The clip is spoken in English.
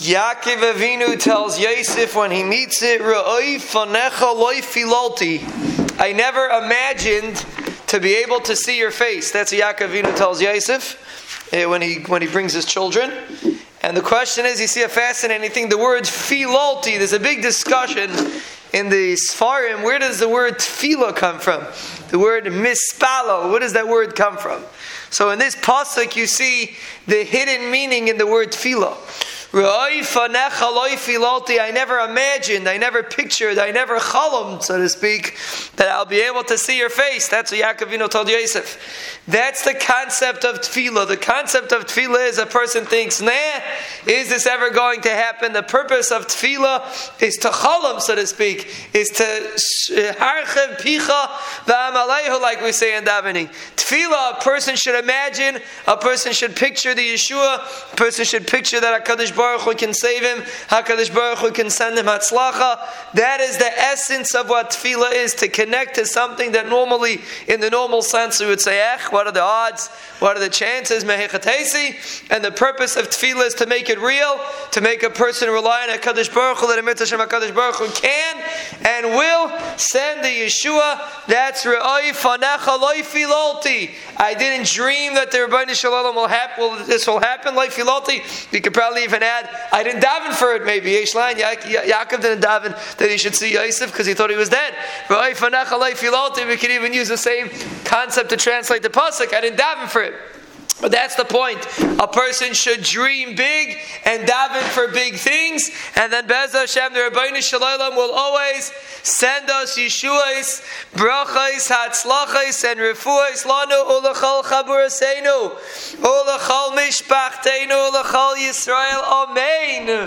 Yaakov Avinu tells Yosef when he meets it. I never imagined to be able to see your face. That's what Yaakov Avinu tells Yosef eh, when he when he brings his children. And the question is, you see a fascinating thing. The word filalti. There's a big discussion in the Sfarim. Where does the word tefillah come from? The word mispalo. Where does that word come from? So in this pasuk, you see the hidden meaning in the word tefillah. I never imagined, I never pictured, I never chalom, so to speak, that I'll be able to see your face. That's what Yaakov Avinu told Yosef. That's the concept of tefillah. The concept of tefillah is a person thinks, nah, is this ever going to happen? The purpose of tefillah is to chalom, so to speak, is to harchev picha v'amalehu, like we say in davening. Tefillah, a person should imagine, a person should picture the Yeshua, a person should picture that HaKadosh Baruch Hu can save him, HaKadosh Baruch Hu can send him Hatzlacha. That is the essence of what tefillah is, to connect to something that normally, in the normal sense, we would say, eh, what are the odds? What are the chances? And the purpose of tefillah is to make it real, to make a person rely on HaKadosh Baruch Hu, that a mitzvah HaKadosh Baruch Hu can and will send the Yeshua. That's Re'oi Fanecha. I didn't dream that the Rabbi Shalom will happen, will, this will happen, Loi. You could probably even add, I didn't daven for it maybe. Yeshlan, Yaakov didn't daven that he should see Yosef because he thought he was dead. Re'oi Fanecha. We could even use the same concept to translate the Pasuk. I didn't daven for it. But that's the point. A person should dream big and daven for big things, and then Bez Hashem, the Ribbono Shel Olam will always send us Yeshua's, brachais, hatzlachais, and refuais lanu ulachal chaburaseinu, ulachal mishpachtenu, ulachal Yisrael. Amen.